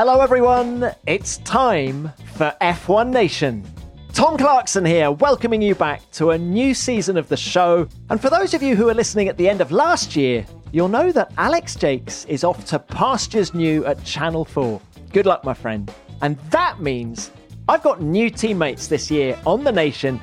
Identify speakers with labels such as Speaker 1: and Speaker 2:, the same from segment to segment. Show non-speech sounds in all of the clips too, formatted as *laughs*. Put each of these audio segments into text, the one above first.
Speaker 1: Hello, everyone. It's time for F1 Nation. Tom Clarkson here, welcoming you back to a new season of the show. And for those of you who are listening at the end of last year, you'll know that Alex Jakes is off to pastures new at Channel 4. Good luck, my friend. And that means I've got new teammates this year on the nation,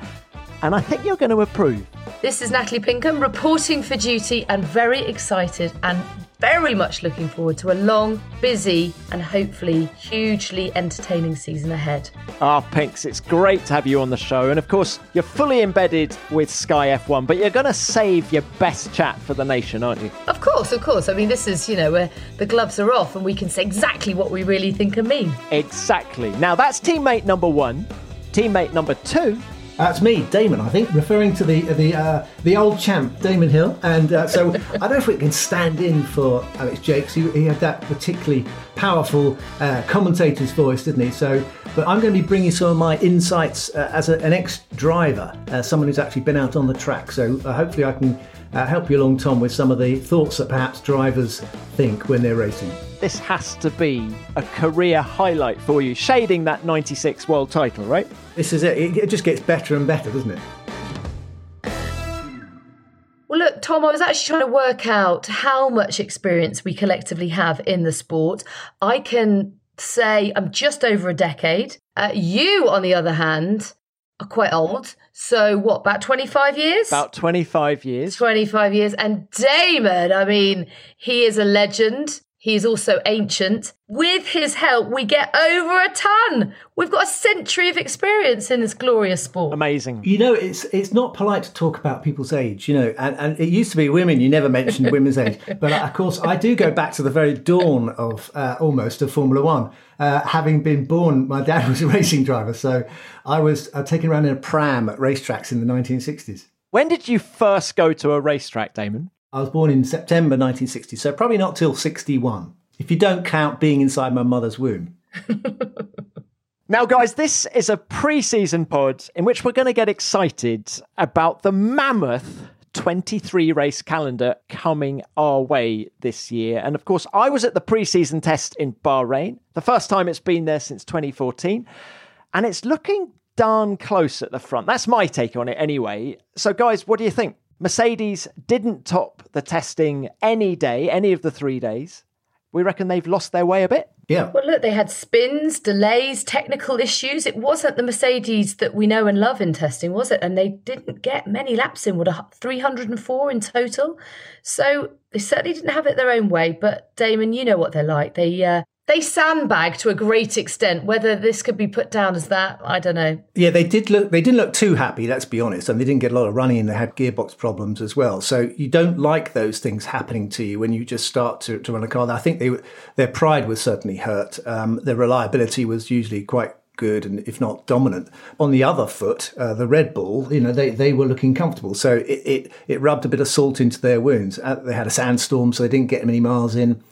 Speaker 1: and I think you're going to approve.
Speaker 2: This is Natalie Pinkham reporting for duty and very excited and very much looking forward to a long, busy, and hopefully hugely entertaining season ahead.
Speaker 1: Ah, Pinks, it's great to have you on the show. And of course, you're fully embedded with Sky F1, but you're going to save your best chat for the nation, aren't you?
Speaker 2: Of course, of course. I mean, this is, you know, where the gloves are off and we can say exactly what we really think and mean.
Speaker 1: Exactly. Now, that's teammate number one. Teammate number two
Speaker 3: that's me, Damon. I think referring to the the uh, the old champ, Damon Hill, and uh, so *laughs* I don't know if we can stand in for Alex Jakes. He, he had that particularly powerful uh, commentator's voice, didn't he? So, but I'm going to be bringing some of my insights uh, as a, an ex-driver, uh, someone who's actually been out on the track. So uh, hopefully I can help you along, Tom, with some of the thoughts that perhaps drivers think when they're racing
Speaker 1: this has to be a career highlight for you, shading that 96 world title, right?
Speaker 3: This is it. It just gets better and better, doesn't it?
Speaker 2: Well, look, Tom, I was actually trying to work out how much experience we collectively have in the sport. I can say I'm just over a decade. Uh, you, on the other hand, are quite old. So, what, about 25 years?
Speaker 1: About 25 years.
Speaker 2: 25 years. And Damon, I mean, he is a legend. He is also ancient. With his help, we get over a ton. We've got a century of experience in this glorious sport.
Speaker 1: Amazing.
Speaker 3: You know, it's it's not polite to talk about people's age, you know, and, and it used to be women, you never mentioned women's age. *laughs* But of course, I do go back to the very dawn of uh, almost of Formula One. Uh, having been born, my dad was a racing driver, so I was uh, taken around in a pram at racetracks in the 1960s.
Speaker 1: When did you first go to a racetrack, Damon?
Speaker 3: I was born in September 1960, so probably not till 61, if you don't count being inside my mother's womb. *laughs*
Speaker 1: now, guys, this is a pre season pod in which we're going to get excited about the mammoth 23 race calendar coming our way this year. And of course, I was at the pre season test in Bahrain, the first time it's been there since 2014. And it's looking darn close at the front. That's my take on it anyway. So, guys, what do you think? Mercedes didn't top the testing any day, any of the three days. We reckon they've lost their way a bit.
Speaker 3: Yeah.
Speaker 2: Well, look, they had spins, delays, technical issues. It wasn't the Mercedes that we know and love in testing, was it? And they didn't get many laps in, what, 304 in total? So they certainly didn't have it their own way. But Damon, you know what they're like. They uh, they sandbag to a great extent. Whether this could be put down as that, I don't know.
Speaker 3: Yeah, they did look. They didn't look too happy. Let's be honest, and they didn't get a lot of running, they had gearbox problems as well. So you don't like those things happening to you when you just start to, to run a car. I think they their pride was certainly hurt. Um, their reliability was usually quite good and if not dominant. On the other foot, uh, the Red Bull, you know, they, they were looking comfortable. So it, it, it rubbed a bit of salt into their wounds. Uh, they had a sandstorm, so they didn't get many miles in.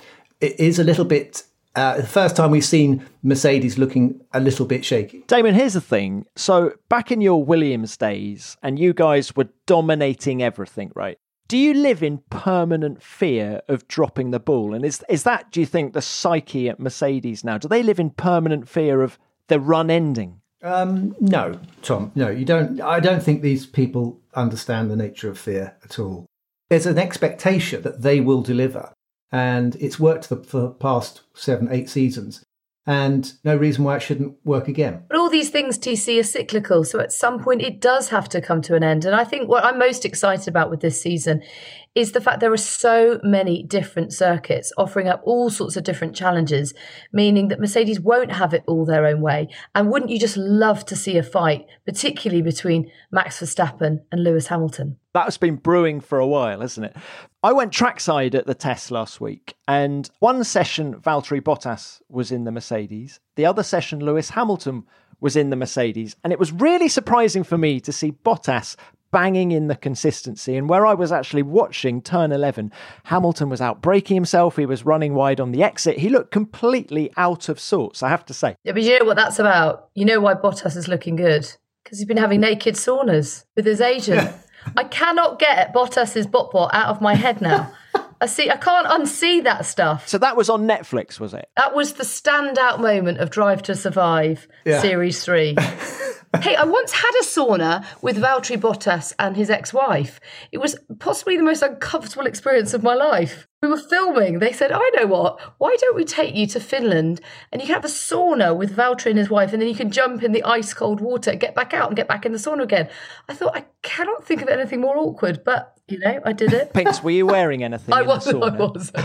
Speaker 3: It is a little bit uh, the first time we've seen Mercedes looking a little bit shaky.
Speaker 1: Damon, here's the thing. So, back in your Williams days, and you guys were dominating everything, right? Do you live in permanent fear of dropping the ball? And is, is that, do you think, the psyche at Mercedes now? Do they live in permanent fear of the run ending?
Speaker 3: Um, no, Tom. No, you don't. I don't think these people understand the nature of fear at all. There's an expectation that they will deliver and it's worked for the past seven, eight seasons. And no reason why it shouldn't work again.
Speaker 2: But all these things, TC, are cyclical. So at some point, it does have to come to an end. And I think what I'm most excited about with this season is the fact there are so many different circuits offering up all sorts of different challenges, meaning that Mercedes won't have it all their own way. And wouldn't you just love to see a fight, particularly between Max Verstappen and Lewis Hamilton?
Speaker 1: That's been brewing for a while, hasn't it? I went trackside at the test last week, and one session Valtteri Bottas was in the Mercedes, the other session Lewis Hamilton was in the Mercedes, and it was really surprising for me to see Bottas banging in the consistency. And where I was actually watching turn 11, Hamilton was out braking himself. He was running wide on the exit. He looked completely out of sorts, I have to say.
Speaker 2: Yeah, but you know what that's about? You know why Bottas is looking good? Because he's been having naked saunas with his agent. *laughs* I cannot get Bottas's bot out of my head now. I see. I can't unsee that stuff.
Speaker 1: So that was on Netflix, was it?
Speaker 2: That was the standout moment of Drive to Survive
Speaker 3: Yeah.
Speaker 2: Series Three. *laughs* hey, I once had a sauna with Valtteri Bottas and his ex-wife. It was possibly the most uncomfortable experience of my life. We were filming. They said, "I know what. Why don't we take you to Finland and you can have a sauna with Valtteri and his wife, and then you can jump in the ice cold water, get back out, and get back in the sauna again." I thought I cannot think of anything more awkward, but you know, I did it.
Speaker 1: Pinks, were you wearing anything *laughs*
Speaker 2: I was. I was. *laughs*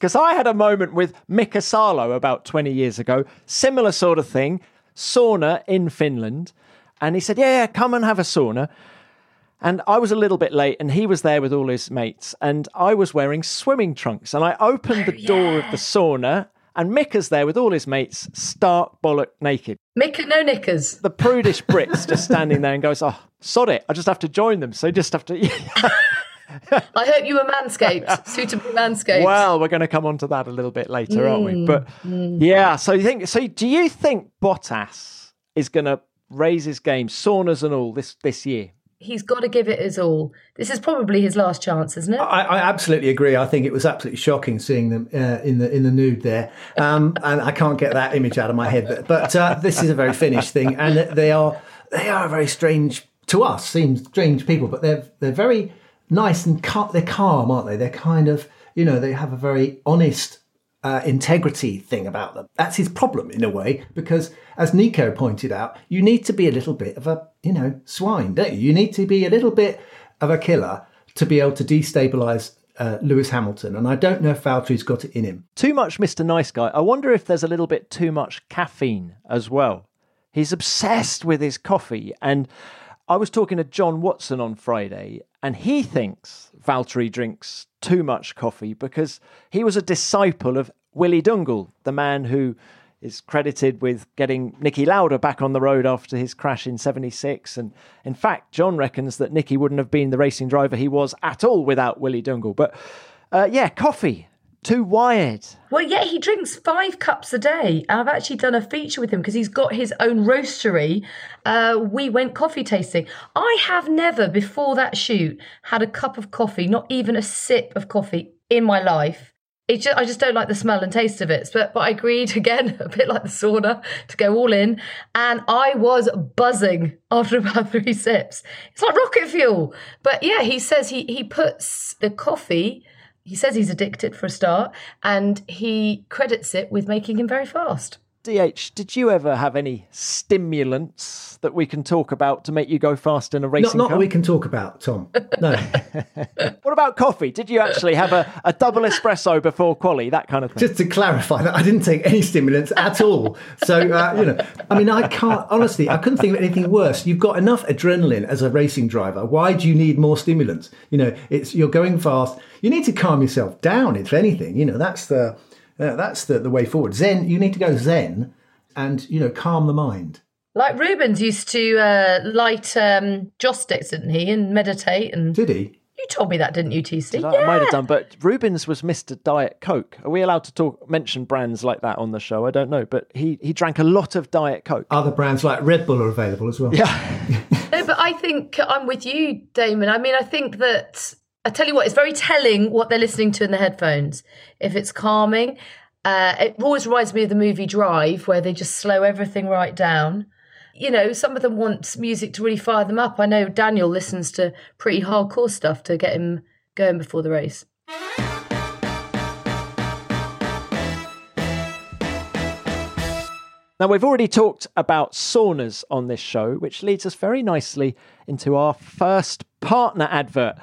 Speaker 1: Because I had a moment with Mika Salo about 20 years ago, similar sort of thing, sauna in Finland. And he said, Yeah, yeah, come and have a sauna. And I was a little bit late, and he was there with all his mates. And I was wearing swimming trunks. And I opened the oh, door of the sauna, and Mika's there with all his mates, stark bollock naked.
Speaker 2: Mika, no knickers.
Speaker 1: The prudish Brits just standing there and goes, Oh, sod it. I just have to join them. So you just have to. *laughs*
Speaker 2: I hope you were manscaped, suitably manscaped.
Speaker 1: Well, we're going to come on to that a little bit later, aren't we? But yeah, so you think so? Do you think Bottas is going to raise his game, saunas and all, this this year?
Speaker 2: He's got to give it his all. This is probably his last chance, isn't it?
Speaker 3: I, I absolutely agree. I think it was absolutely shocking seeing them uh, in the in the nude there, um, *laughs* and I can't get that image out of my head. But, but uh, this is a very Finnish thing, and they are they are very strange to us. Seem strange people, but they're they're very nice and cal- they're calm, aren't they? They're kind of you know they have a very honest uh, integrity thing about them. That's his problem in a way, because as Nico pointed out, you need to be a little bit of a, you know, swine, don't you? You need to be a little bit of a killer to be able to destabilise uh, Lewis Hamilton. And I don't know if Valtteri's got it in him.
Speaker 1: Too much Mr. Nice Guy. I wonder if there's a little bit too much caffeine as well. He's obsessed with his coffee. And I was talking to John Watson on Friday, and he thinks Valtteri drinks too much coffee because he was a disciple of Willi Dungl, the man who is credited with getting Niki Lauda back on the road after his crash in 76. And in fact, John reckons that Nicky wouldn't have been the racing driver he was at all without Willi Dungl. But uh, yeah, coffee, too wired.
Speaker 2: Well, yeah, he drinks five cups a day. I've actually done a feature with him because he's got his own roastery. Uh, we went coffee tasting. I have never, before that shoot, had a cup of coffee, not even a sip of coffee in my life. Just, I just don't like the smell and taste of it. But, but I agreed *laughs* again, a bit like the sauna, to go all in. And I was buzzing after about *laughs* three sips. It's like rocket fuel. But yeah, he says he, he puts the coffee he says he's addicted for a start, and he credits it with making him very fast.
Speaker 1: DH, did you ever have any stimulants that we can talk about to make you go fast in a
Speaker 3: Not,
Speaker 1: racing
Speaker 3: not
Speaker 1: car?
Speaker 3: that we can talk about, Tom. No. *laughs* *laughs*
Speaker 1: What about coffee? Did you actually have a, a double espresso before quali, that kind of thing?
Speaker 3: Just to clarify that I didn't take any stimulants at all. So, uh, you know, I mean, I can't, honestly, I couldn't think of anything worse. You've got enough adrenaline as a racing driver. Why do you need more stimulants? You know, it's, you're going fast. You need to calm yourself down, if anything. You know, that's the, uh, that's the, the way forward. Zen, you need to go zen and, you know, calm the mind.
Speaker 2: Like Rubens used to uh, light um, joss sticks, didn't he, and meditate. And
Speaker 3: Did he?
Speaker 2: you told me that, didn't you, TC? Yeah.
Speaker 1: I might have done, but Rubens was Mr. Diet Coke. Are we allowed to talk mention brands like that on the show? I don't know, but he, he drank a lot of Diet Coke.
Speaker 3: Other brands like Red Bull are available as well.
Speaker 1: Yeah.
Speaker 2: No, but I think I'm with you, Damon. I mean, I think that I tell you what, it's very telling what they're listening to in the headphones. If it's calming, uh, it always reminds me of the movie Drive, where they just slow everything right down. You know, some of them want music to really fire them up. I know Daniel listens to pretty hardcore stuff to get him going before the race.
Speaker 1: Now, we've already talked about saunas on this show, which leads us very nicely into our first partner advert.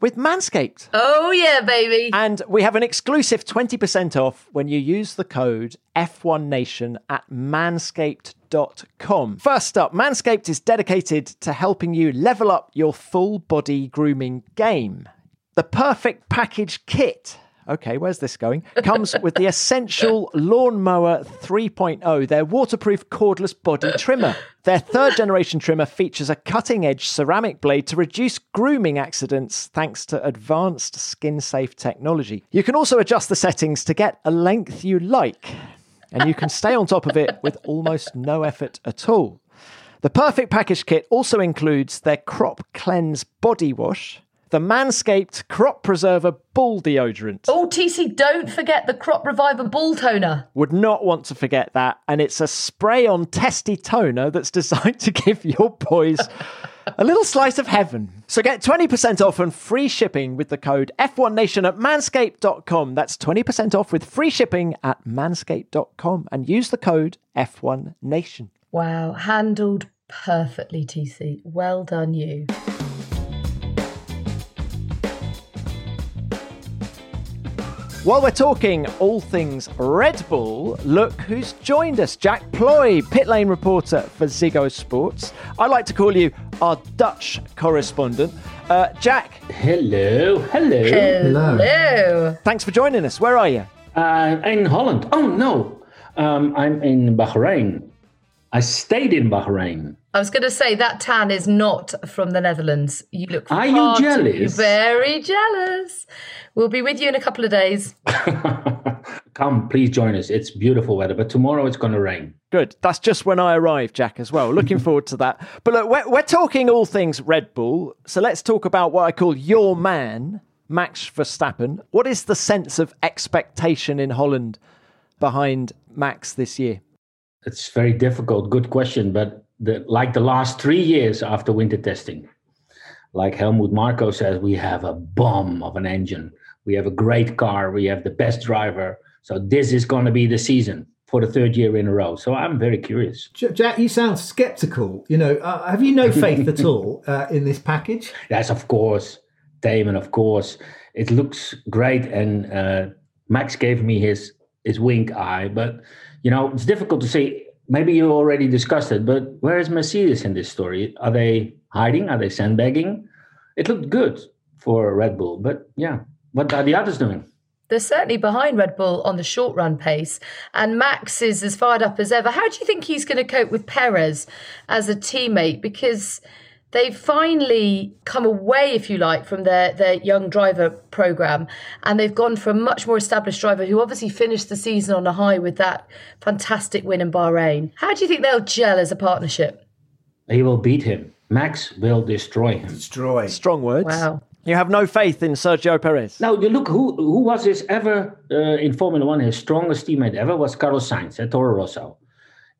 Speaker 1: With Manscaped.
Speaker 2: Oh, yeah, baby.
Speaker 1: And we have an exclusive 20% off when you use the code F1Nation at manscaped.com. First up, Manscaped is dedicated to helping you level up your full body grooming game. The perfect package kit okay, where's this going? Comes with the essential Lawnmower 3.0, their waterproof cordless body trimmer. Their third generation trimmer features a cutting edge ceramic blade to reduce grooming accidents thanks to advanced skin safe technology. You can also adjust the settings to get a length you like, and you can stay on top of it with almost no effort at all. The perfect package kit also includes their Crop Cleanse body wash, the Manscaped Crop Preserver Ball Deodorant.
Speaker 2: Oh, TC, don't forget the Crop Reviver Ball Toner.
Speaker 1: Would not want to forget that. And it's a spray on testy toner that's *laughs* designed to give your boys a little slice of heaven. So get 20% off and free shipping with the code F1Nation at manscaped.com. That's 20% off with free shipping at manscaped.com and use the code F1Nation.
Speaker 2: Wow, handled perfectly, TC. Well done, you.
Speaker 1: While we're talking all things Red Bull, look who's joined us. Jack Plooij, pit lane reporter for Ziggo Sports. I like to call you our Dutch correspondent. Uh, Jack.
Speaker 4: Hello, hello.
Speaker 2: Hello.
Speaker 1: Thanks for joining us. Where are you?
Speaker 4: Uh, in Holland. Oh, no. Um, I'm in Bahrain. I stayed in Bahrain.
Speaker 2: I was going to say that tan is not from the Netherlands. You look.
Speaker 4: Are you jealous?
Speaker 2: Very jealous. We'll be with you in a couple of days. *laughs*
Speaker 4: Come, please join us. It's beautiful weather, but tomorrow it's going to rain.
Speaker 1: Good. That's just when I arrive, Jack, as well. Looking *laughs* forward to that. But look, we're, we're talking all things Red Bull. So let's talk about what I call your man, Max Verstappen. What is the sense of expectation in Holland behind Max this year?
Speaker 4: It's very difficult. Good question. But the, like the last three years after winter testing, like Helmut Marko says, we have a bomb of an engine. We have a great car. We have the best driver. So this is going to be the season for the third year in a row. So I'm very curious.
Speaker 3: Jack, you sound skeptical. You know, uh, have you no faith at all *laughs* uh, in this package?
Speaker 4: Yes, of course, Damon. Of course, it looks great, and uh, Max gave me his his wink eye. But you know, it's difficult to say. Maybe you already discussed it, but where is Mercedes in this story? Are they hiding? Are they sandbagging? It looked good for Red Bull, but yeah, what are the others doing?
Speaker 2: They're certainly behind Red Bull on the short run pace, and Max is as fired up as ever. How do you think he's going to cope with Perez as a teammate? Because they've finally come away, if you like, from their, their young driver program, and they've gone for a much more established driver who obviously finished the season on a high with that fantastic win in Bahrain. How do you think they'll gel as a partnership?
Speaker 4: He will beat him. Max will destroy him.
Speaker 3: Destroy.
Speaker 1: Strong words.
Speaker 2: Wow.
Speaker 1: You have no faith in Sergio Perez.
Speaker 4: Now you look who who was his ever uh, in Formula One. His strongest teammate ever was Carlos Sainz at Toro Rosso,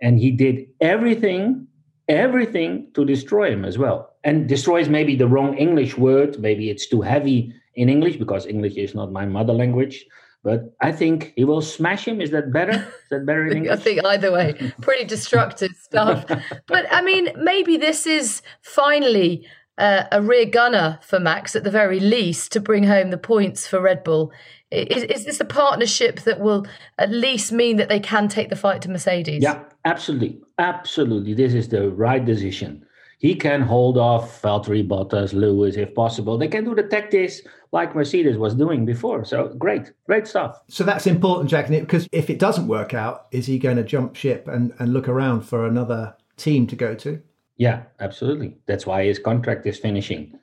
Speaker 4: and he did everything, everything to destroy him as well. And destroy is maybe the wrong English word. Maybe it's too heavy in English because English is not my mother language. But I think he will smash him. Is that better? Is that better in *laughs* English?
Speaker 2: I think either way, pretty destructive stuff. *laughs* But I mean, maybe this is finally uh, a rear gunner for Max at the very least to bring home the points for Red Bull. Is, is this a partnership that will at least mean that they can take the fight to Mercedes?
Speaker 4: Yeah, absolutely. Absolutely. This is the right decision. He can hold off Valtteri Bottas, Lewis, if possible. They can do the tactics like Mercedes was doing before. So great, great stuff.
Speaker 3: So that's important, Jack, because if it doesn't work out, is he going to jump ship and, and look around for another team to go to?
Speaker 4: Yeah, absolutely. That's why his contract is finishing.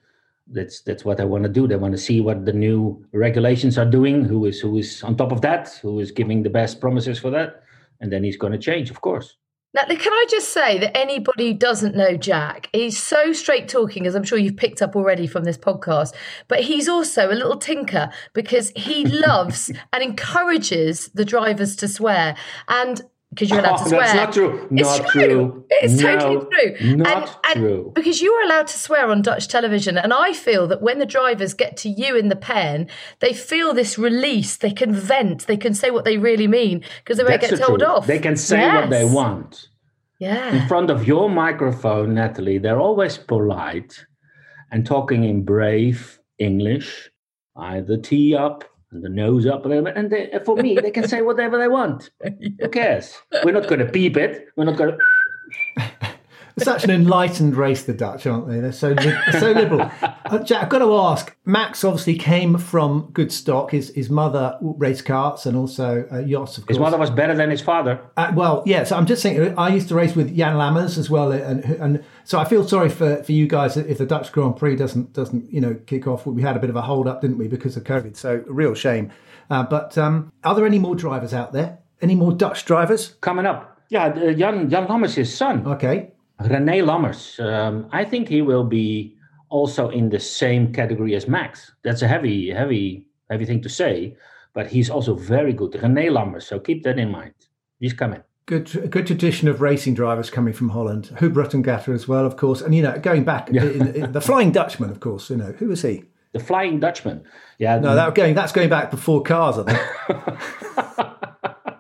Speaker 4: That's that's what I want to do. They want to see what the new regulations are doing. Who is who is on top of that? Who is giving the best promises for that? And then he's going to change, of course.
Speaker 2: Now, can I just say that anybody who doesn't know Jack, he's so straight talking, as I'm sure you've picked up already from this podcast, but he's also a little tinker because he *laughs* loves and encourages the drivers to swear. And because you're allowed
Speaker 4: Oh,
Speaker 2: to swear.
Speaker 4: that's not true.
Speaker 2: It's
Speaker 4: Not
Speaker 2: true.
Speaker 4: true.
Speaker 2: It's
Speaker 4: No,
Speaker 2: totally true.
Speaker 4: not
Speaker 2: and,
Speaker 4: true.
Speaker 2: And because you are allowed to swear on Dutch television, and I feel that when the drivers get to you in the pen, they feel this release. They can vent. They can say what they really mean because they won't
Speaker 4: That's
Speaker 2: get told
Speaker 4: truth.
Speaker 2: off.
Speaker 4: They can say what they
Speaker 2: Yes.
Speaker 4: want. In front of your microphone, Natalie, they're always polite and talking in brave English, either tee up and the nose up a little bit. And they, for me, they can say whatever they want. *laughs* Who cares? We're not going to peep it. We're not going to.
Speaker 3: Such an enlightened race, the Dutch, aren't they? They're so li- so liberal. *laughs* Uh, Jack, I've got to ask. Max obviously came from good stock. His his mother raced karts and also uh, yachts. Of course.
Speaker 4: His mother was better than his father.
Speaker 3: Uh, well, yeah. So I'm just thinking. I used to race with Jan Lammers as well, and and so I feel sorry for, for you guys if the Dutch Grand Prix doesn't doesn't you know kick off. We had a bit of a hold up, didn't we, because of COVID? So real shame. Uh, but um, are there any more drivers out there? Any more Dutch drivers?
Speaker 4: Coming up, yeah, uh, Jan Jan Lammers, his son.
Speaker 3: Okay.
Speaker 4: René Lammers. Um, I think he will be also in the same category as Max. That's a heavy, heavy, heavy thing to say, but he's also very good. René Lammers. So keep that in mind. He's coming.
Speaker 3: Good, good tradition of racing drivers coming from Holland. Huub Gatter as well, of course, and you know, going back,
Speaker 4: Yeah.
Speaker 3: in, in, the Flying Dutchman, of course. You know, who was he?
Speaker 4: The Flying Dutchman. Yeah.
Speaker 3: No, that going that's going back before cars, I think. *laughs*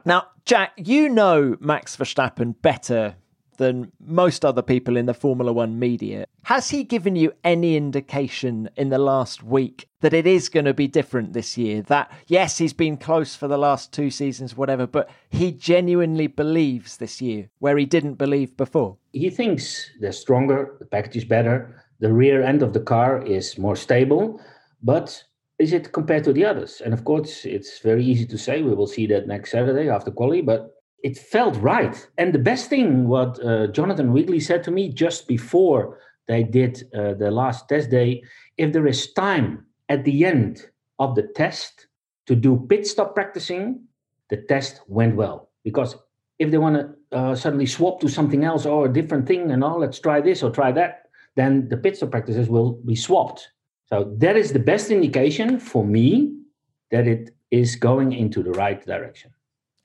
Speaker 1: Now, Jack, you know Max Verstappen better than most other people in the Formula One media. Has he given you any indication in the last week that it is going to be different this year? That, yes, he's been close for the last two seasons, whatever, but he genuinely believes this year where he didn't believe before?
Speaker 4: he thinks they're stronger, the package is better, the rear end of the car is more stable, but is it compared to the others? And of course, it's very easy to say. We will see that next Saturday after quali, but it felt right. And the best thing, what uh, Jonathan Wheatley said to me just before they did uh, the last test day, if there is time at the end of the test to do pit stop practicing, the test went well. Because if they want to uh, suddenly swap to something else or a different thing and oh let's try this or try that then the pit stop practices will be swapped so that is the best indication for me that it is going into the right direction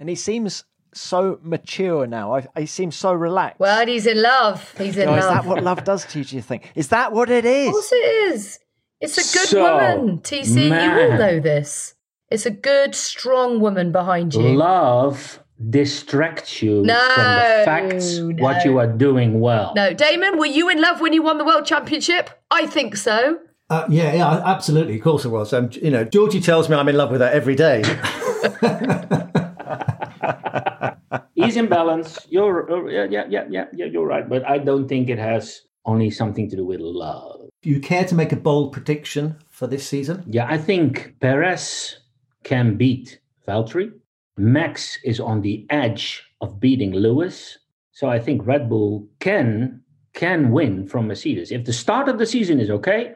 Speaker 1: And he seems so mature now. I, he seems so relaxed.
Speaker 2: Well, he's in love. He's in
Speaker 1: Oh, is that what love does to you, do you think? Is that what it is?
Speaker 2: Of course it is. It's a good
Speaker 4: So,
Speaker 2: woman, TC. You all know this. It's a good, strong woman behind you.
Speaker 4: love distracts you
Speaker 2: No,
Speaker 4: from the facts what you are doing well
Speaker 2: No, Damon, were you in love when you won the world championship? I think so.
Speaker 3: Uh, yeah, yeah, absolutely. Of course, it was. Um, you know, Georgie tells me I'm in love with her every day. *laughs* *laughs*
Speaker 4: he's in balance you're uh, yeah, yeah yeah yeah yeah you're right but i don't think it has only something to do with love
Speaker 3: Do you care to make a bold prediction for this season?
Speaker 4: Yeah, I think Perez can beat Valtteri. Max is on the edge of beating Lewis. So I think Red Bull can can win from Mercedes. If the start of the season is okay,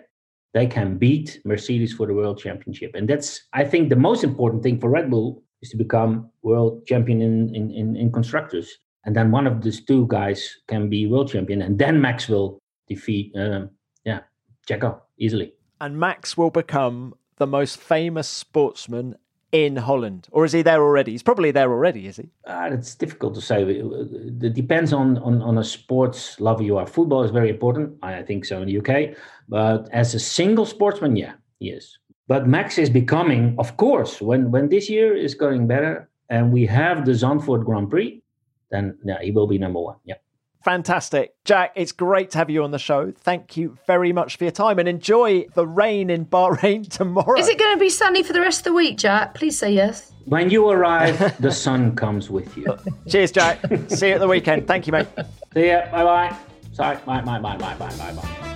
Speaker 4: they can beat Mercedes for the world championship. And that's I think the most important thing for Red Bull is to become world champion in in, in, in constructors. And then one of these two guys can be world champion, and then Max will defeat um, yeah, Checo easily.
Speaker 1: and Max will become the most famous sportsman in Holland. Or is he there already? He's probably there already, is he?
Speaker 4: Uh, it's difficult to say. It depends on, on, on a sports lover you are. Football is very important. I think so in the UK. But as a single sportsman, yeah, he is. But Max is becoming, of course, when, when this year is going better and we have the Zandvoort Grand Prix, then yeah, he will be number one. Yeah.
Speaker 1: Fantastic. Jack, it's great to have you on the show. Thank you very much for your time and enjoy the rain in Bahrain *laughs* tomorrow.
Speaker 2: Is it going to be sunny for the rest of the week, Jack? Please say yes.
Speaker 4: When you arrive, the sun comes with you. *laughs*
Speaker 1: Cheers, Jack. See you at the weekend. Thank you, mate. *laughs*
Speaker 4: See ya. Bye bye. Sorry. Bye bye bye bye bye bye bye.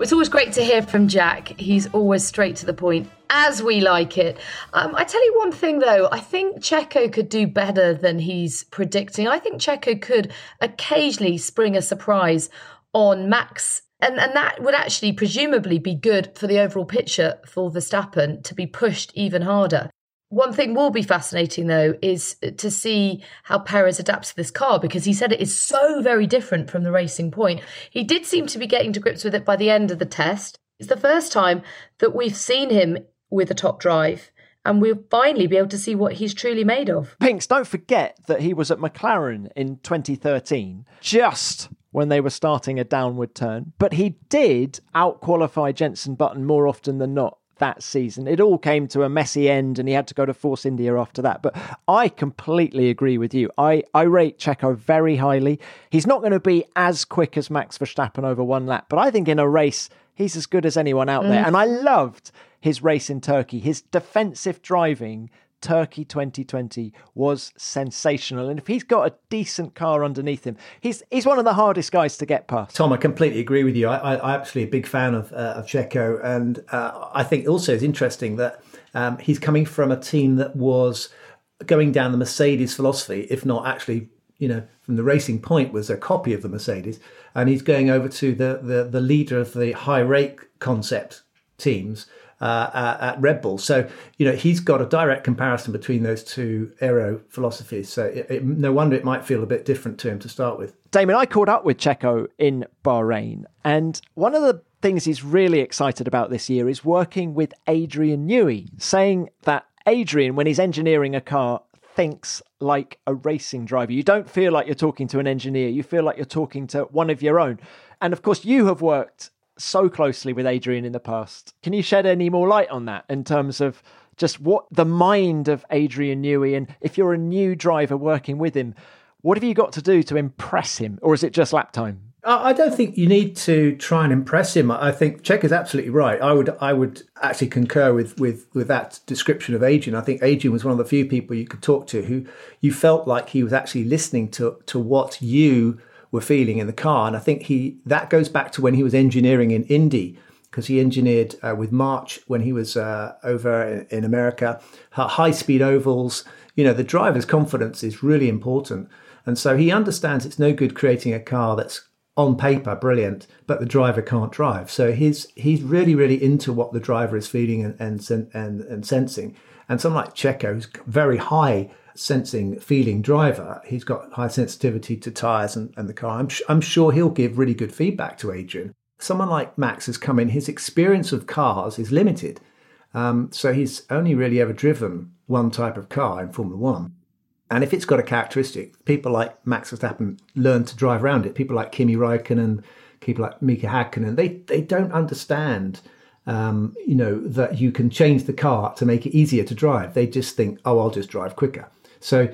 Speaker 2: It's always great to hear from Jack. He's always straight to the point, as we like it. Um, I tell you one thing though, I think Checo could do better than he's predicting. I think Checo could occasionally spring a surprise on Max. And, and that would actually presumably be good for the overall picture for Verstappen to be pushed even harder. One thing will be fascinating, though, is to see how Perez adapts to this car because he said it is so very different from the racing point. He did seem to be getting to grips with it by the end of the test. It's the first time that we've seen him with a top drive, and we'll finally be able to see what he's truly made of.
Speaker 1: Pinks, don't forget that he was at McLaren in 2013, just when they were starting a downward turn. But he did outqualify Jenson Button more often than not that season. It all came to a messy end and he had to go to Force India after that. But I completely agree with you. I, I rate Checo very highly. He's not going to be as quick as Max Verstappen over one lap, but I think in a race, he's as good as anyone out mm. there. And I loved his race in Turkey, his defensive driving Turkey 2020 was sensational. And if he's got a decent car underneath him, he's he's one of the hardest guys to get past.
Speaker 3: Tom, I completely agree with you. I, I, am actually a big fan of, uh, of Checo. And uh, I think also it's interesting that um, he's coming from a team that was going down the Mercedes philosophy, if not actually, you know, from the racing point was a copy of the Mercedes. And he's going over to the, the, the leader of the high rake concept teams uh, at Red Bull. So, you know, he's got a direct comparison between those two aero philosophies. So, it, it, no wonder it might feel a bit different to him to start with.
Speaker 1: Damon, I caught up with Checo in Bahrain, and one of the things he's really excited about this year is working with Adrian Newey, saying that Adrian, when he's engineering a car, thinks like a racing driver. You don't feel like you're talking to an engineer, you feel like you're talking to one of your own. And of course, you have worked so closely with Adrian in the past. Can you shed any more light on that in terms of just what the mind of Adrian Newey and if you're a new driver working with him, what have you got to do to impress him, or is it just lap time?
Speaker 3: I don't think you need to try and impress him. I think Check is absolutely right. I would I would actually concur with, with, with that description of Adrian. I think Adrian was one of the few people you could talk to who you felt like he was actually listening to to what you were feeling in the car. And I think he that goes back to when he was engineering in Indy because he engineered uh, with March when he was uh, over in, America. High speed ovals. You know, the driver's confidence is really important. And so he understands it's no good creating a car that's on paper brilliant, but the driver can't drive. So he's he's really really into what the driver is feeling and and and, and sensing. And someone like Checo, who's very high sensing, feeling driver. He's got high sensitivity to tyres and, and the car. I'm, I'm sure he'll give really good feedback to Adrian. Someone like Max has come in, his experience of cars is limited. Um, so he's only really ever driven one type of car in Formula One. And if it's got a characteristic, people like Max Verstappen learn to drive around it. People like Kimi Raikkonen, and people like Mika Hakkinen, they, they don't understand um, you know, that you can change the car to make it easier to drive. They just think, oh, I'll just drive quicker. So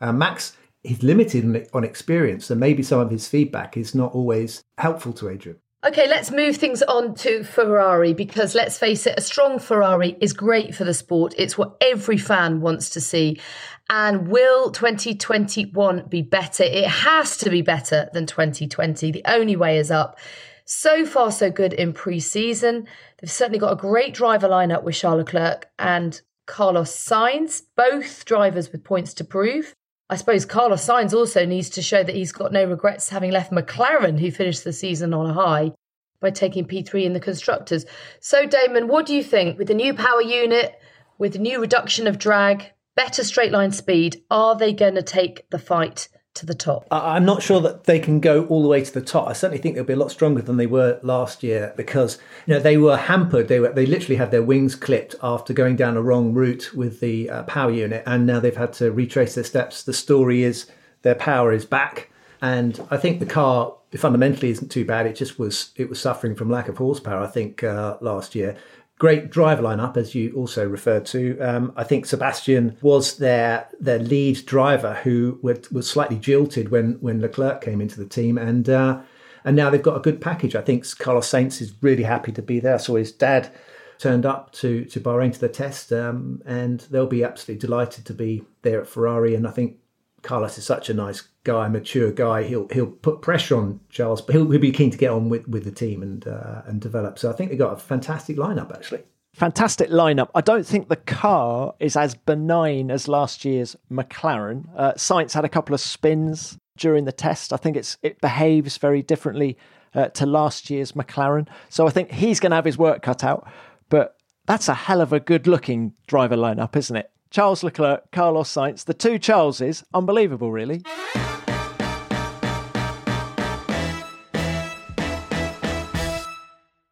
Speaker 3: uh, Max, is limited on experience, and maybe some of his feedback is not always helpful to Adrian.
Speaker 2: Okay, let's move things on to Ferrari because let's face it, a strong Ferrari is great for the sport. It's what every fan wants to see. And will 2021 be better? It has to be better than 2020. The only way is up. So far, so good in pre season. They've certainly got a great driver lineup with Charles Leclerc and Carlos Sainz, both drivers with points to prove. I suppose Carlos Sainz also needs to show that he's got no regrets having left McLaren, who finished the season on a high by taking P3 in the constructors. So, Damon, what do you think with the new power unit, with the new reduction of drag, better straight line speed? Are they going to take the fight to the top?
Speaker 3: I'm not sure that they can go all the way to the top. I certainly think they'll be a lot stronger than they were last year because you know they were hampered. They were they literally had their wings clipped after going down a wrong route with the uh, power unit, and now they've had to retrace their steps. The story is their power is back, and I think the car fundamentally isn't too bad. It just was it was suffering from lack of horsepower. I think uh, last year great driver lineup, as you also referred to. Um, I think Sebastian was their their lead driver, who was slightly jilted when when Leclerc came into the team, and uh, and now they've got a good package. I think Carlos Sainz is really happy to be there. I saw his dad turned up to to Bahrain to the test, um, and they'll be absolutely delighted to be there at Ferrari. And I think Carlos is such a nice guy, mature guy. He'll he'll put pressure on Charles, but he'll, he'll be keen to get on with, with the team and uh, and develop. So I think they've got a fantastic lineup actually.
Speaker 1: Fantastic lineup. I don't think the car is as benign as last year's McLaren. Uh, Sainz had a couple of spins during the test. I think it's it behaves very differently uh, to last year's McLaren. So I think he's going to have his work cut out. But that's a hell of a good looking driver lineup, isn't it? Charles Leclerc, Carlos Sainz, the two Charleses. Unbelievable, really.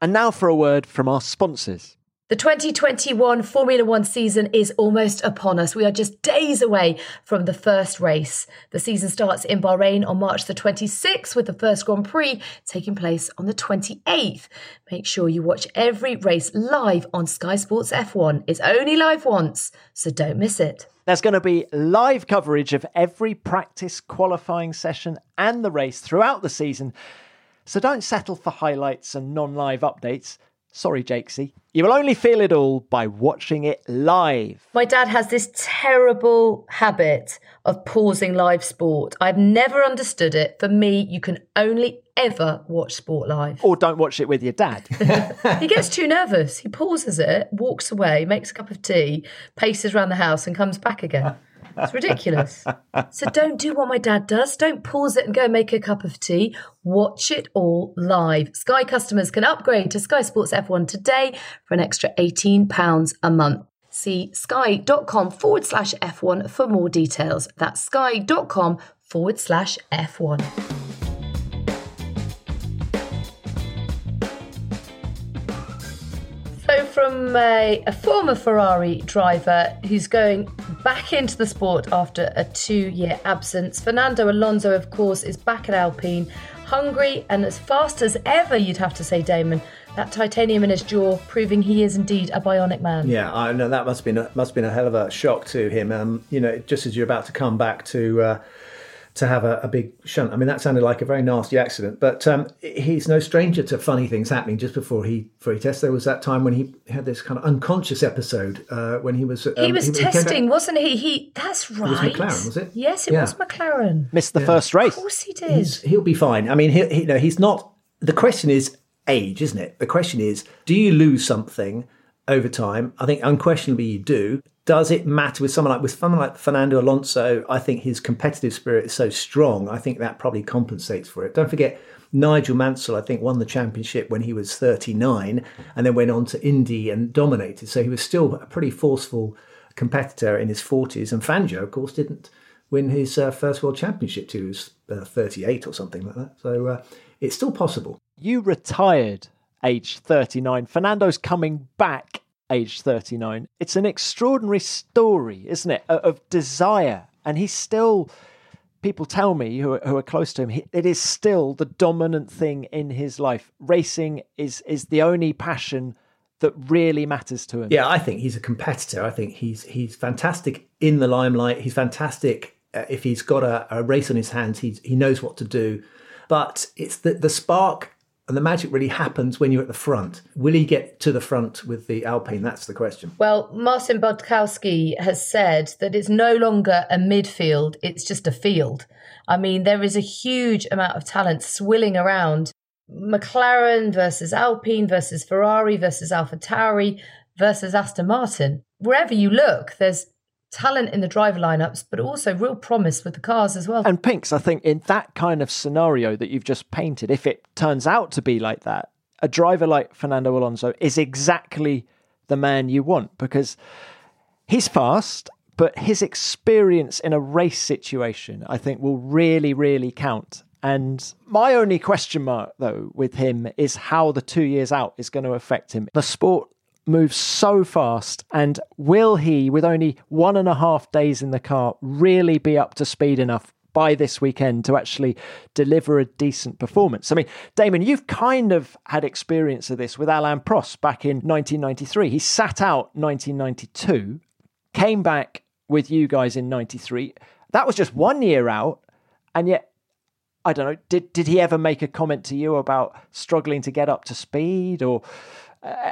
Speaker 1: And now for a word from our sponsors.
Speaker 2: The 2021 Formula One season is almost upon us. We are just days away from the first race. The season starts in Bahrain on March the 26th, with the first Grand Prix taking place on the 28th. Make sure you watch every race live on Sky Sports F1. It's only live once, so don't miss it.
Speaker 1: There's going to be live coverage of every practice, qualifying session, and the race throughout the season. So don't settle for highlights and non live updates. Sorry, Jakesy. You will only feel it all by watching it live.
Speaker 2: My dad has this terrible habit of pausing live sport. I've never understood it. For me, you can only ever watch sport live.
Speaker 1: Or don't watch it with your dad. *laughs*
Speaker 2: he gets too nervous. He pauses it, walks away, makes a cup of tea, paces around the house, and comes back again. It's ridiculous. so don't do what my dad does. Don't pause it and go make a cup of tea. Watch it all live. Sky customers can upgrade to Sky Sports F1 today for an extra £18 a month. See sky.com forward slash F1 for more details. That's sky.com forward slash F1. So, from a, a, former Ferrari driver who's going back into the sport after a two year absence, Fernando Alonso, of course, is back at Alpine, hungry and as fast as ever, you'd have to say, Damon. That titanium in his jaw, proving he is indeed a bionic man.
Speaker 3: Yeah, I know that must have been a, must have been a hell of a shock to him. Um, you know, just as you're about to come back to uh, to have a, a, big shunt. I mean, that sounded like a very nasty accident, but um, he's no stranger to funny things happening just before he before he tests. There was that time when he had this kind of unconscious episode uh, when he was um,
Speaker 2: he was he, testing, he wasn't he? He that's right.
Speaker 3: It was McLaren, was it?
Speaker 2: Yes, it yeah. was McLaren.
Speaker 1: Missed the yeah. first race.
Speaker 2: Of course, he did.
Speaker 3: He's, he'll be fine. I mean, he, he, you know, he's not. The question is age, isn't it? The question is, do you lose something? over time. I think unquestionably you do does it matter with someone like with someone like Fernando Alonso? I think his competitive spirit is so strong. I think that probably compensates for it. Don't forget Nigel Mansell. I think won the championship when he was 39, and then went on to Indy and dominated. So he was still a pretty forceful competitor in his 40s. And Fangio, of course, didn't win his uh, first world championship till he was uh, 38 or something like that. So uh, it's still possible.
Speaker 1: You retired age 39. Fernando's coming back age 39. It's an extraordinary story, isn't it, of desire. And he's still, people tell me who are, who are close to him, it is still the dominant thing in his life. Racing is, is the only passion that really matters to him.
Speaker 3: Yeah, I think he's a competitor. I think he's he's fantastic in the limelight. He's fantastic uh, if he's got a, a race on his hands. He he knows what to do. But it's the the spark and the magic really happens when you're at the front. Will he get to the front with the Alpine? That's the question.
Speaker 2: Well, Marcin Budkowski has said that it's no longer a midfield, it's just a field. I mean, there is a huge amount of talent swilling around. McLaren versus Alpine versus Ferrari versus Alpha Tauri versus Aston Martin. Wherever you look, there's talent in the driver lineups, but also real promise with the cars as well.
Speaker 1: And Pinks, I think in that kind of scenario that you've just painted, if it turns out to be like that, a driver like Fernando Alonso is exactly the man you want because he's fast, but his experience in a race situation, I think, will really, really count. And my only question mark, though, with him is how the two years out is going to affect him. The sport moves so fast. And will he, with only one and a half days in the car, really be up to speed enough by this weekend to actually deliver a decent performance. I mean, Damon, you've kind of had experience of this with Alain Prost back in 1993. He sat out 1992, came back with you guys in 93. That was just one year out, and yet I don't know, did did he ever make a comment to you about struggling to get up to speed or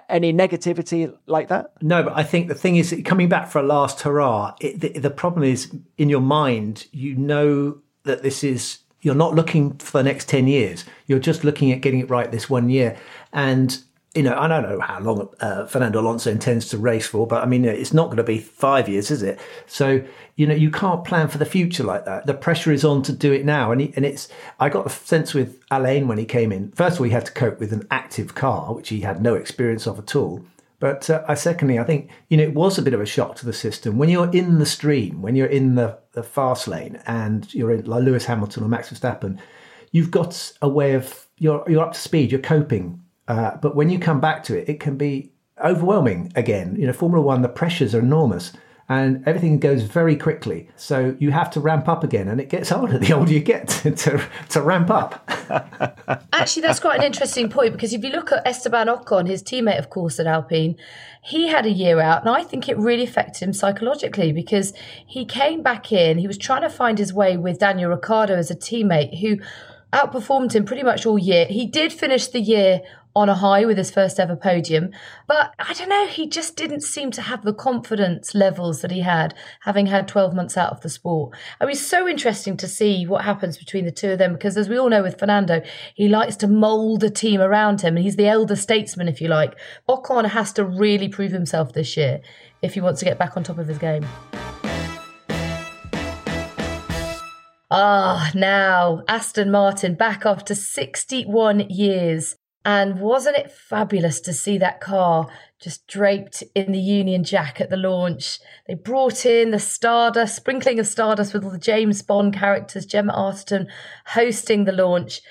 Speaker 1: any negativity like that?
Speaker 3: No, but I think the thing is, coming back for a last hurrah, it, the, the problem is in your mind, you know that this is, you're not looking for the next 10 years. You're just looking at getting it right this one year. And you know, I don't know how long uh, Fernando Alonso intends to race for, but I mean, it's not going to be five years, is it? So, you know, you can't plan for the future like that. The pressure is on to do it now. And, he, and it's, I got a sense with Alain when he came in. First of all, he had to cope with an active car, which he had no experience of at all. But uh, I, secondly, I think, you know, it was a bit of a shock to the system. When you're in the stream, when you're in the, the fast lane and you're in like Lewis Hamilton or Max Verstappen, you've got a way of, you're, you're up to speed, you're coping uh, but when you come back to it, it can be overwhelming again. You know, Formula One, the pressures are enormous and everything goes very quickly. So you have to ramp up again, and it gets *laughs* harder the older you get *laughs* to, to, to ramp up. *laughs*
Speaker 2: Actually, that's quite an interesting point because if you look at Esteban Ocon, his teammate, of course, at Alpine, he had a year out, and I think it really affected him psychologically because he came back in, he was trying to find his way with Daniel Ricciardo as a teammate who outperformed him pretty much all year. He did finish the year on a high with his first ever podium. But I don't know, he just didn't seem to have the confidence levels that he had, having had 12 months out of the sport. It was so interesting to see what happens between the two of them because, as we all know with Fernando, he likes to mould a team around him and he's the elder statesman, if you like. Ocon has to really prove himself this year if he wants to get back on top of his game. Ah, now Aston Martin back after 61 years. And wasn't it fabulous to see that car just draped in the Union Jack at the launch? They brought in the Stardust, sprinkling of Stardust with all the James Bond characters, Gemma Arterton hosting the launch.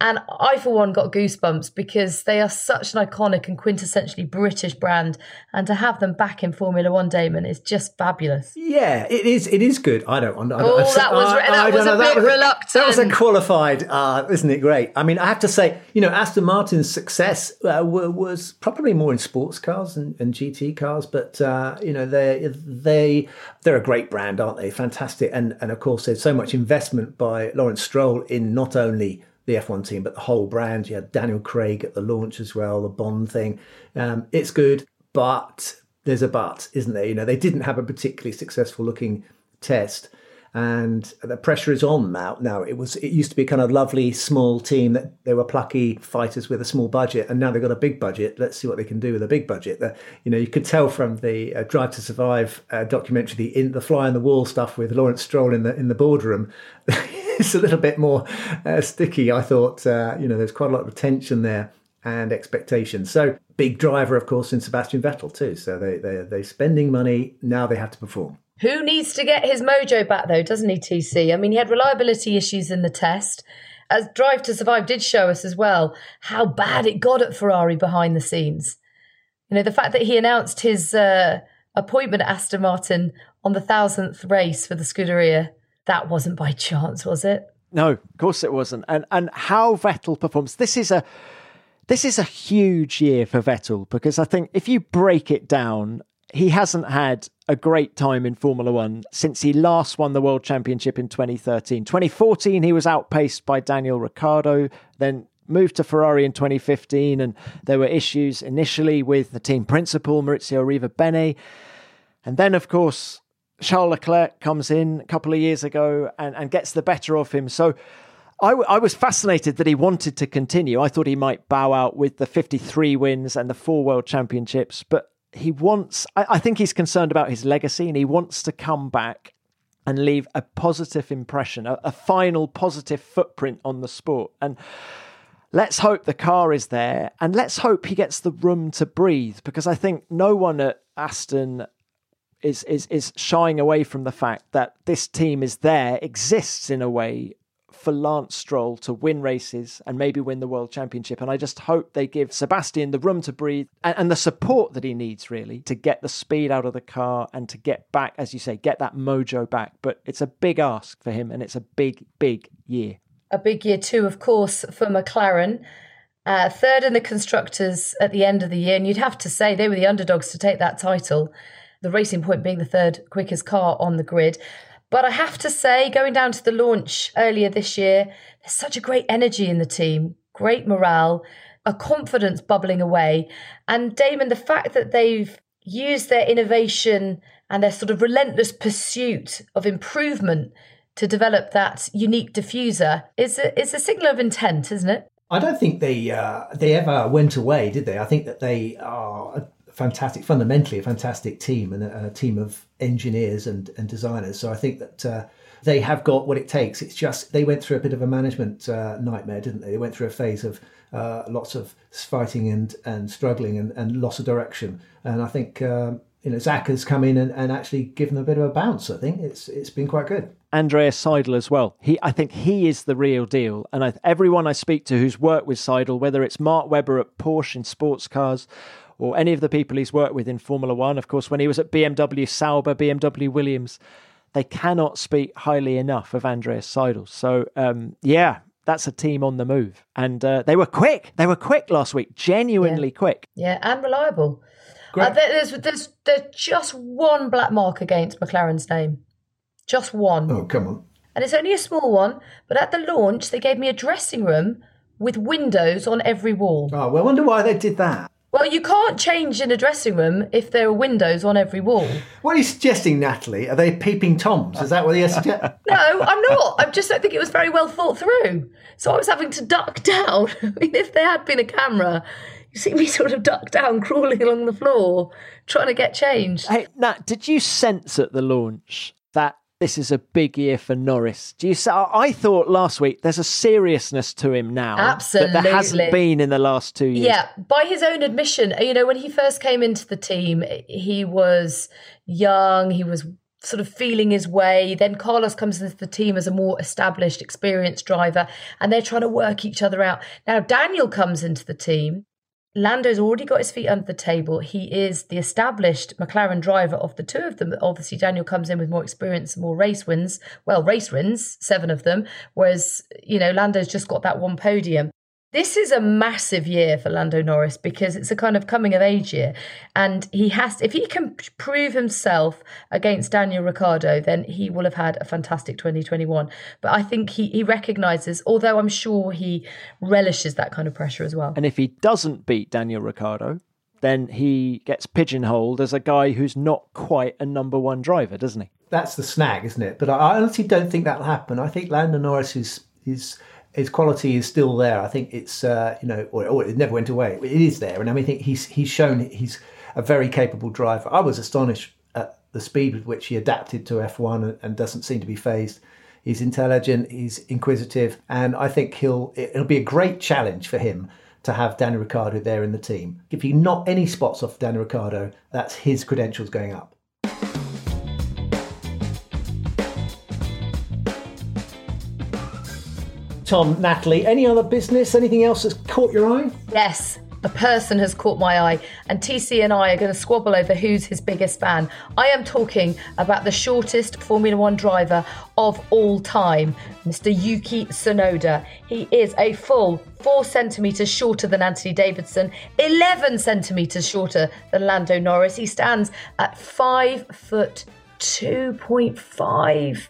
Speaker 2: And I, for one, got goosebumps because they are such an iconic and quintessentially British brand. And to have them back in Formula One, Damon, is just fabulous.
Speaker 3: Yeah, it is. It is good. I don't. I,
Speaker 2: oh, I, that was I, that I was a bit
Speaker 3: was
Speaker 2: reluctant.
Speaker 3: that was a qualified. Uh, isn't it great? I mean, I have to say, you know, Aston Martin's success uh, was probably more in sports cars and, and GT cars, but uh, you know, they they they're a great brand, aren't they? Fantastic, and and of course, there's so much investment by Lawrence Stroll in not only the F1 team, but the whole brand. You had Daniel Craig at the launch as well, the Bond thing. Um, it's good, but there's a but, isn't there? You know, they didn't have a particularly successful looking test and the pressure is on now. Now it was it used to be kind of lovely small team that they were plucky fighters with a small budget, and now they've got a big budget. Let's see what they can do with a big budget. The, you know, you could tell from the uh, Drive to Survive uh, documentary, the in the fly on the wall stuff with Lawrence Stroll in the in the boardroom. *laughs* it's a little bit more uh, sticky. I thought, uh, you know, there's quite a lot of tension there and expectation. So big driver, of course, in Sebastian Vettel too. So they they they're spending money now. They have to perform.
Speaker 2: Who needs to get his mojo back though, doesn't he, TC? I mean, he had reliability issues in the test. As Drive to Survive did show us as well, how bad it got at Ferrari behind the scenes. You know, the fact that he announced his uh, appointment at Aston Martin on the thousandth race for the Scuderia, that wasn't by chance, was it?
Speaker 1: No, of course it wasn't. And and how Vettel performs. This is a this is a huge year for Vettel because I think if you break it down, he hasn't had a great time in Formula One since he last won the World Championship in 2013. 2014, he was outpaced by Daniel Ricciardo, then moved to Ferrari in 2015, and there were issues initially with the team principal, Maurizio Arrivabene. And then, of course, Charles Leclerc comes in a couple of years ago and, and gets the better of him. So I, w- I was fascinated that he wanted to continue. I thought he might bow out with the 53 wins and the four world championships, but he wants, I, I think he's concerned about his legacy and he wants to come back and leave a positive impression, a, a final positive footprint on the sport. And let's hope the car is there and let's hope he gets the room to breathe because I think no one at Aston is is is shying away from the fact that this team is there, exists in a way for Lance Stroll to win races and maybe win the world championship. And I just hope they give Sebastian the room to breathe and, and, the support that he needs, really, to get the speed out of the car and to get back, as you say, get that mojo back. But it's a big ask for him and it's a big, big year.
Speaker 2: A big year, too, of course, for McLaren. Uh, third in the constructors at the end of the year. And you'd have to say they were the underdogs to take that title. The Racing Point being the third quickest car on the grid. But I have to say, going down to the launch earlier this year, there's such a great energy in the team, great morale, a confidence bubbling away. And Damon, the fact that they've used their innovation and their sort of relentless pursuit of improvement to develop that unique diffuser is a, is a signal of intent, isn't it?
Speaker 3: I don't think they uh, they ever went away, did they? I think that they are fantastic, fundamentally a fantastic team and a, a team of engineers and, and designers. So I think that uh, they have got what it takes. It's just they went through a bit of a management uh, nightmare, didn't they? They went through a phase of uh, lots of fighting and, and struggling and, and loss of direction. And I think um, you know Zak has come in and, and actually given a bit of a bounce. I think it's it's been quite good.
Speaker 1: Andreas Seidl as well. He, I think he is the real deal. And I, everyone I speak to who's worked with Seidl, whether it's Mark Webber at Porsche in sports cars or any of the people he's worked with in Formula One. Of course, when he was at BMW Sauber, BMW Williams, they cannot speak highly enough of Andreas Seidl. So, um, yeah, that's a team on the move. And uh, they were quick. They were quick last week, genuinely
Speaker 2: yeah.
Speaker 1: quick.
Speaker 2: Yeah, and reliable. Uh, there's, there's, there's just one black mark against McLaren's name. Just one.
Speaker 3: Oh, come on.
Speaker 2: And it's only a small one, but at the launch, they gave me a dressing room with windows on every wall.
Speaker 3: Oh, well, I wonder why they did that.
Speaker 2: Well, you can't change in a dressing room if there are windows on every wall.
Speaker 3: What are you suggesting, Natalie? Are they peeping toms? Is that what you're suggesting?
Speaker 2: no, I'm not. I just don't think it was very well thought through. So I was having to duck *laughs* down. I mean, if there had been a camera, you see me sort of duck down, crawling along the floor, trying to get changed.
Speaker 1: Hey, Nat, did you sense at the launch that this is a big year for Norris. Do you? I thought last week there's a seriousness to him now
Speaker 2: Absolutely.
Speaker 1: that there hasn't been in the last two years.
Speaker 2: Yeah, by his own admission, you know, when he first came into the team, he was young. He was sort of feeling his way. Then Carlos comes into the team as a more established, experienced driver, and they're trying to work each other out. Now Daniel comes into the team Lando's already got his feet under the table. He is the established McLaren driver of the two of them. Obviously, Daniel comes in with more experience, and more race wins. Well, race wins, seven of them. Whereas, you know, Lando's just got that one podium. This is a massive year for Lando Norris because it's a kind of coming of age year. And he has, if he can prove himself against Daniel Ricciardo, then he will have had a fantastic 2021. But I think he, he recognises, although I'm sure he relishes that kind of pressure as well.
Speaker 1: And if he doesn't beat Daniel Ricciardo, then he gets pigeonholed as a guy who's not quite a number one driver, doesn't he?
Speaker 3: That's the snag, isn't it? But I honestly don't think that'll happen. I think Lando Norris is is his quality is still there. I think it's uh, you know, or, or, it never went away. It is there, and I mean, I think he's he's shown he's a very capable driver. I was astonished at the speed with which he adapted to F1 and, and doesn't seem to be phased. He's intelligent, he's inquisitive, and I think he'll it'll be a great challenge for him to have Daniel Ricciardo there in the team. If he knock any spots off Daniel Ricciardo, that's his credentials going up. Tom, Natalie, any other business? Anything else that's caught your eye?
Speaker 2: Yes, a person has caught my eye, and TC and I are going to squabble over who's his biggest fan. I am talking about the shortest Formula One driver of all time, Mr. Yuki Tsunoda. He is a full four centimetres shorter than Anthony Davidson, 11 centimetres shorter than Lando Norris. He stands at five foot 2.5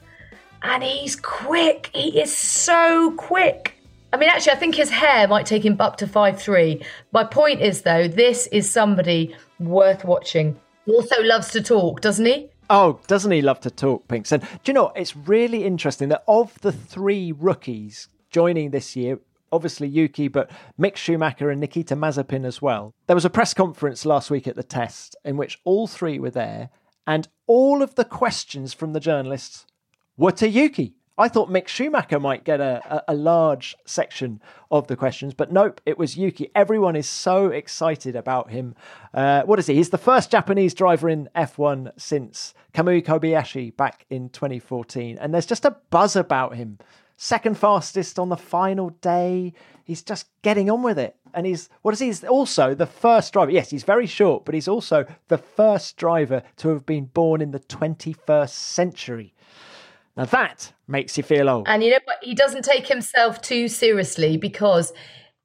Speaker 2: and he's quick. He is so quick. I mean, actually, I think his hair might take him up to five three. My point is, though, this is somebody worth watching. He also loves to talk, doesn't he?
Speaker 1: Oh, doesn't he love to talk, Pinks? And do you know, it's really interesting that of the three rookies joining this year, obviously Yuki, but Mick Schumacher and Nikita Mazepin as well. There was a press conference last week at the test in which all three were there, and all of the questions from the journalists were to Yuki. I thought Mick Schumacher might get a, a, a, large section of the questions, but nope, it was Yuki. Everyone is so excited about him. Uh, what is he? He's the first Japanese driver in F1 since Kamui Kobayashi back in 2014, and there's just a buzz about him. Second fastest on the final day. He's just getting on with it. And he's, what is he? He's also the first driver. Yes, he's very short, but he's also the first driver to have been born in the 21st century. Now that makes you feel old.
Speaker 2: And you know what? He doesn't take himself too seriously because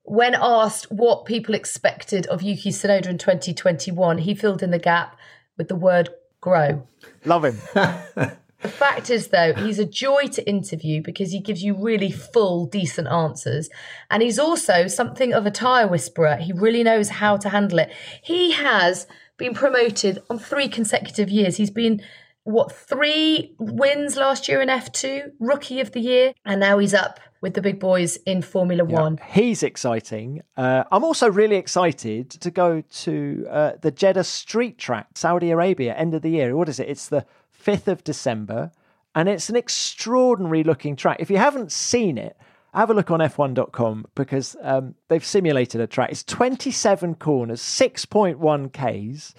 Speaker 2: when asked what people expected of Yuki Tsunoda in 2021, he filled in the gap with the word grow.
Speaker 1: Love him. *laughs*
Speaker 2: the fact is, though, he's a joy to interview because he gives you really full, decent answers. And he's also something of a tire whisperer. He really knows how to handle it. He has been promoted on three consecutive years. He's been what three wins last year in F2, rookie of the year, and now he's up with the big boys in Formula yeah, One.
Speaker 1: He's exciting. Uh, I'm also really excited to go to uh, the Jeddah Street Track, Saudi Arabia, end of the year. What is it? It's the 5th of December, and it's an extraordinary looking track. If you haven't seen it, have a look on f1.com because um, they've simulated a track. It's 27 corners, 6.1 Ks.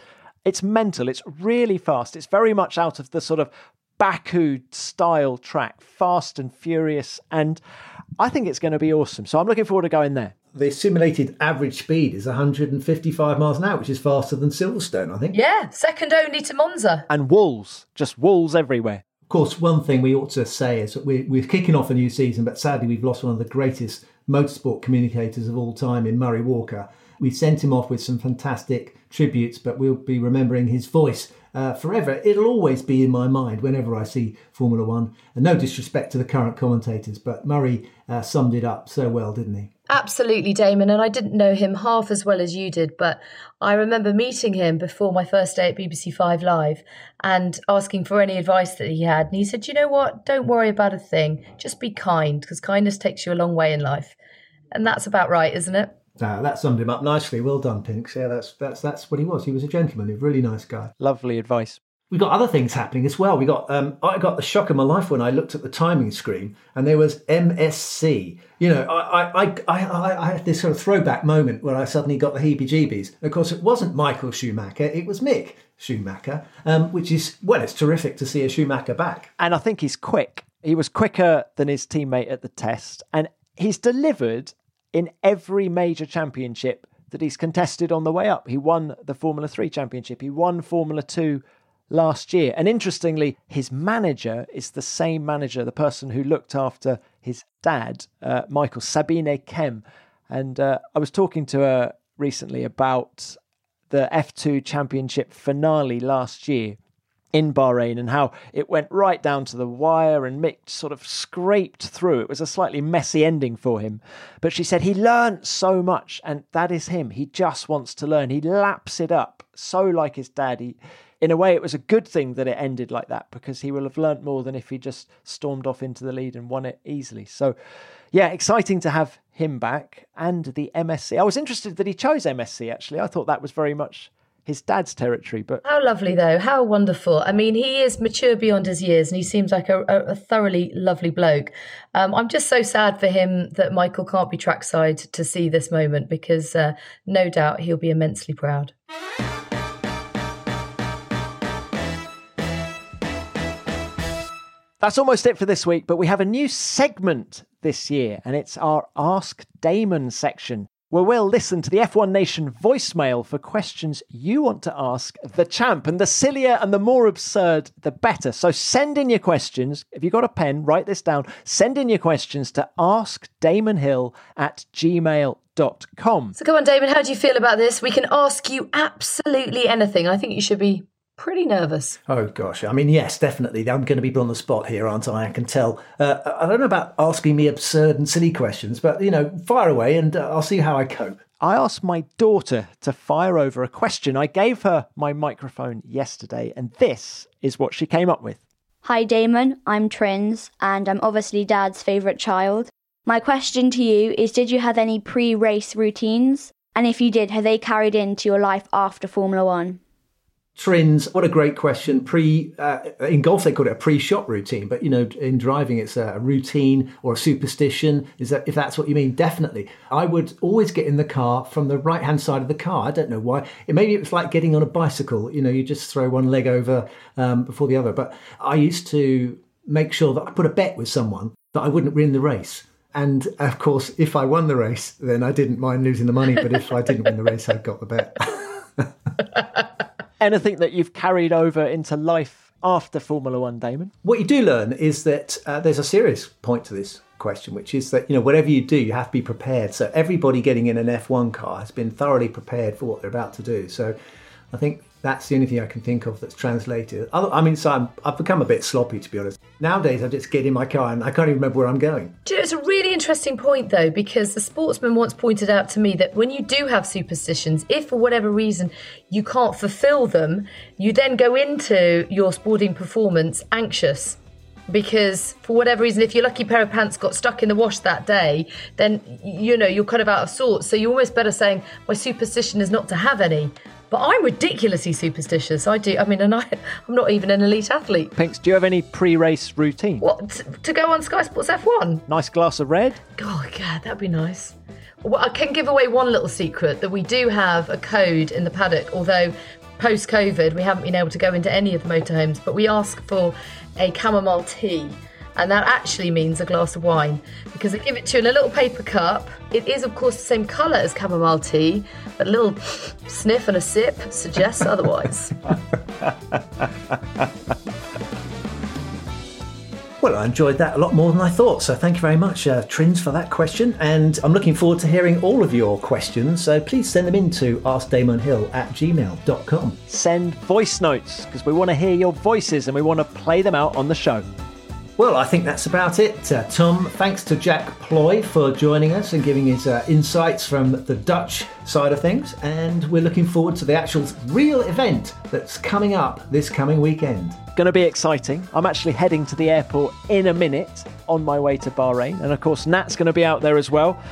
Speaker 1: It's mental. It's really fast. It's very much out of the sort of Baku style track, fast and furious. And I think it's going to be awesome. So I'm looking forward to going there.
Speaker 3: the simulated average speed is 155 miles an hour, which is faster than Silverstone, I think.
Speaker 2: Yeah, second only to Monza.
Speaker 1: And walls, just walls everywhere.
Speaker 3: Of course, one thing we ought to say is that we're, we're kicking off a new season, but sadly, we've lost one of the greatest motorsport communicators of all time in Murray Walker. We sent him off with some fantastic tributes, but we'll be remembering his voice uh, forever. It'll always be in my mind whenever I see Formula One. And no disrespect to the current commentators, but Murray uh, summed it up so well, didn't he?
Speaker 2: Absolutely, Damon. And I didn't know him half as well as you did, but I remember meeting him before my first day at BBC Five Live and asking for any advice that he had. And he said, You know what? Don't worry about a thing. Just be kind, because kindness takes you a long way in life. And that's about right, isn't it?
Speaker 3: Uh, that summed him up nicely. Well done, Pinks. Yeah, that's that's that's what he was. He was a gentleman, a really nice guy.
Speaker 1: Lovely advice.
Speaker 3: We got other things happening as well. We got um, I got the shock of my life when I looked at the timing screen and there was MSC. You know, I I, I, I, I had this sort of throwback moment where I suddenly got the heebie-jeebies. Of course, it wasn't Michael Schumacher; it was Mick Schumacher, um, which is well, it's terrific to see a Schumacher back.
Speaker 1: And I think he's quick. He was quicker than his teammate at the test, and he's delivered in every major championship that he's contested on the way up. He won the Formula 3 championship, he won Formula 2 last year. And interestingly, his manager is the same manager, the person who looked after his dad, uh, Michael Sabine Kehm. And uh, I was talking to her recently about the F2 championship finale last year in Bahrain and how it went right down to the wire and Mick sort of scraped through. It was a slightly messy ending for him. But she said he learnt so much and that is him. He just wants to learn. He laps it up so like his dad. He, in a way, it was a good thing that it ended like that because he will have learnt more than if he just stormed off into the lead and won it easily. So, yeah, exciting to have him back and the MSC. I was interested that he chose MSC actually. I thought that was very much his dad's territory. But
Speaker 2: how lovely, though! How wonderful! I mean, he is mature beyond his years, and he seems like a, a thoroughly lovely bloke. Um, I'm just so sad for him that Michael can't be trackside to see this moment because uh, no doubt he'll be immensely proud.
Speaker 1: That's almost it for this week, but we have a new segment this year, and it's our Ask Damon section where we'll listen to the F1 Nation voicemail for questions you want to ask the champ. And the sillier and the more absurd, the better. So send in your questions. If you've got a pen, write this down. Send in your questions to askdamonhill at gmail.com.
Speaker 2: So come on, Damon, how do you feel about this? We can ask you absolutely anything. I think you should be pretty nervous.
Speaker 3: Oh gosh, I mean, yes, definitely. I'm going to be put on the spot here, aren't I? I can tell. Uh, I don't know about asking me absurd and silly questions, but you know, fire away, and uh, I'll see how I cope.
Speaker 1: I asked my daughter to fire over a question. I gave her my microphone yesterday, and this is what she came up with.
Speaker 5: Hi, Damon. I'm Trins, and I'm obviously Dad's favourite child. My question to you is Did you have any pre race routines? And if you did, have they carried into your life after Formula One?
Speaker 3: Trins, what a great question. Pre uh, in golf they call it a pre-shot routine, but you know in driving it's a routine or a superstition. Is that if that's what you mean? Definitely. I would always get in the car from the right hand side of the car. I don't know why. Maybe it maybe it's like getting on a bicycle. You know, you just throw one leg over um, before the other. But I used to make sure that I put a bet with someone that I wouldn't win the race. And of course, if I won the race, then I didn't mind losing the money. But if I didn't win the race, I got the bet. *laughs* *laughs*
Speaker 1: anything that you've carried over into life after Formula One, Damon?
Speaker 3: What you do learn is that uh, there's a serious point to this question, which is that you know whatever you do, you have to be prepared. So everybody getting in an F1 car has been thoroughly prepared for what they're about to do. So I think that's the only thing I can think of that's translated. I mean, so i have become a bit sloppy to be honest. Nowadays, I just get in my car and I can't even remember where I'm going.
Speaker 2: Do you know, it's a really interesting point though, because the sportsman once pointed out to me that when you do have superstitions, if for whatever reason you can't fulfill them, you then go into your sporting performance anxious because for whatever reason if your lucky pair of pants got stuck in the wash that day then you know you're kind of out of sorts so you're almost better saying my superstition is not to have any but I'm ridiculously superstitious. I do. I mean, and I, I'm not even an elite athlete.
Speaker 1: Pinks, do you have any pre-race routine?
Speaker 2: What t- to go on Sky Sports F1?
Speaker 1: Nice glass of red.
Speaker 2: Oh, God, that'd be nice. Well, I can give away one little secret that we do have a code in the paddock. Although post COVID, we haven't been able to go into any of the motorhomes, but we ask for a chamomile tea and that actually means a glass of wine because I give it to you in a little paper cup. It is, of course, the same colour as chamomile tea, but a little *laughs* sniff and a sip suggests otherwise. *laughs*
Speaker 3: Well, I enjoyed that a lot more than I thought. So thank you very much, uh, Trins, for that question. And I'm looking forward to hearing all of your questions. So please send them in to askdamonhill at gmail.com.
Speaker 1: Send voice notes because we want to hear your voices and we want to play them out on the show.
Speaker 3: Well, I think that's about it. Uh, Tom, thanks to Jack Plooij for joining us and giving his uh, insights from the Dutch side of things. And we're looking forward to the actual real event that's coming up this coming weekend.
Speaker 1: Going to be exciting. I'm actually heading to the airport in a minute on my way to Bahrain. And of course, Nat's going to be out there as well.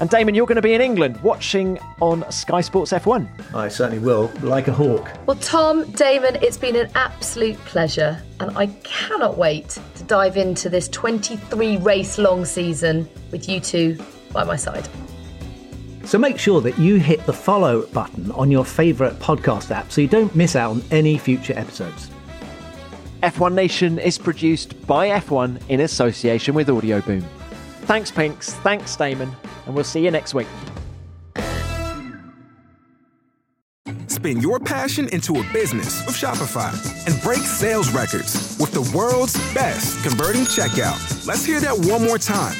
Speaker 1: And Damon, you're going to be in England watching on Sky Sports F1.
Speaker 3: I certainly will, like a hawk.
Speaker 2: Well, Tom, Damon, it's been an absolute pleasure, and I cannot wait to dive into this 23 race long season with you two by my side.
Speaker 3: So make sure that you hit the follow button on your favourite podcast app so you don't miss out on any future episodes.
Speaker 1: F1 Nation is produced by F1 in association with Audioboom. Thanks, Pinks. Thanks, Damon. And we'll see you next week.
Speaker 6: Spin your passion into a business with Shopify and break sales records with the world's best converting checkout. Let's hear that one more time.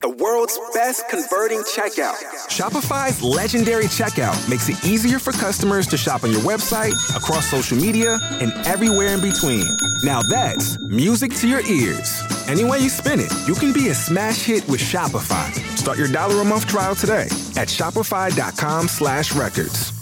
Speaker 6: The world's best converting checkout. Shopify's legendary checkout makes it easier for customers to shop on your website, across social media, and everywhere in between. Now that's music to your ears. Any way you spin it, you can be a smash hit with Shopify. Start your dollar a month trial today at shopify.com slash records.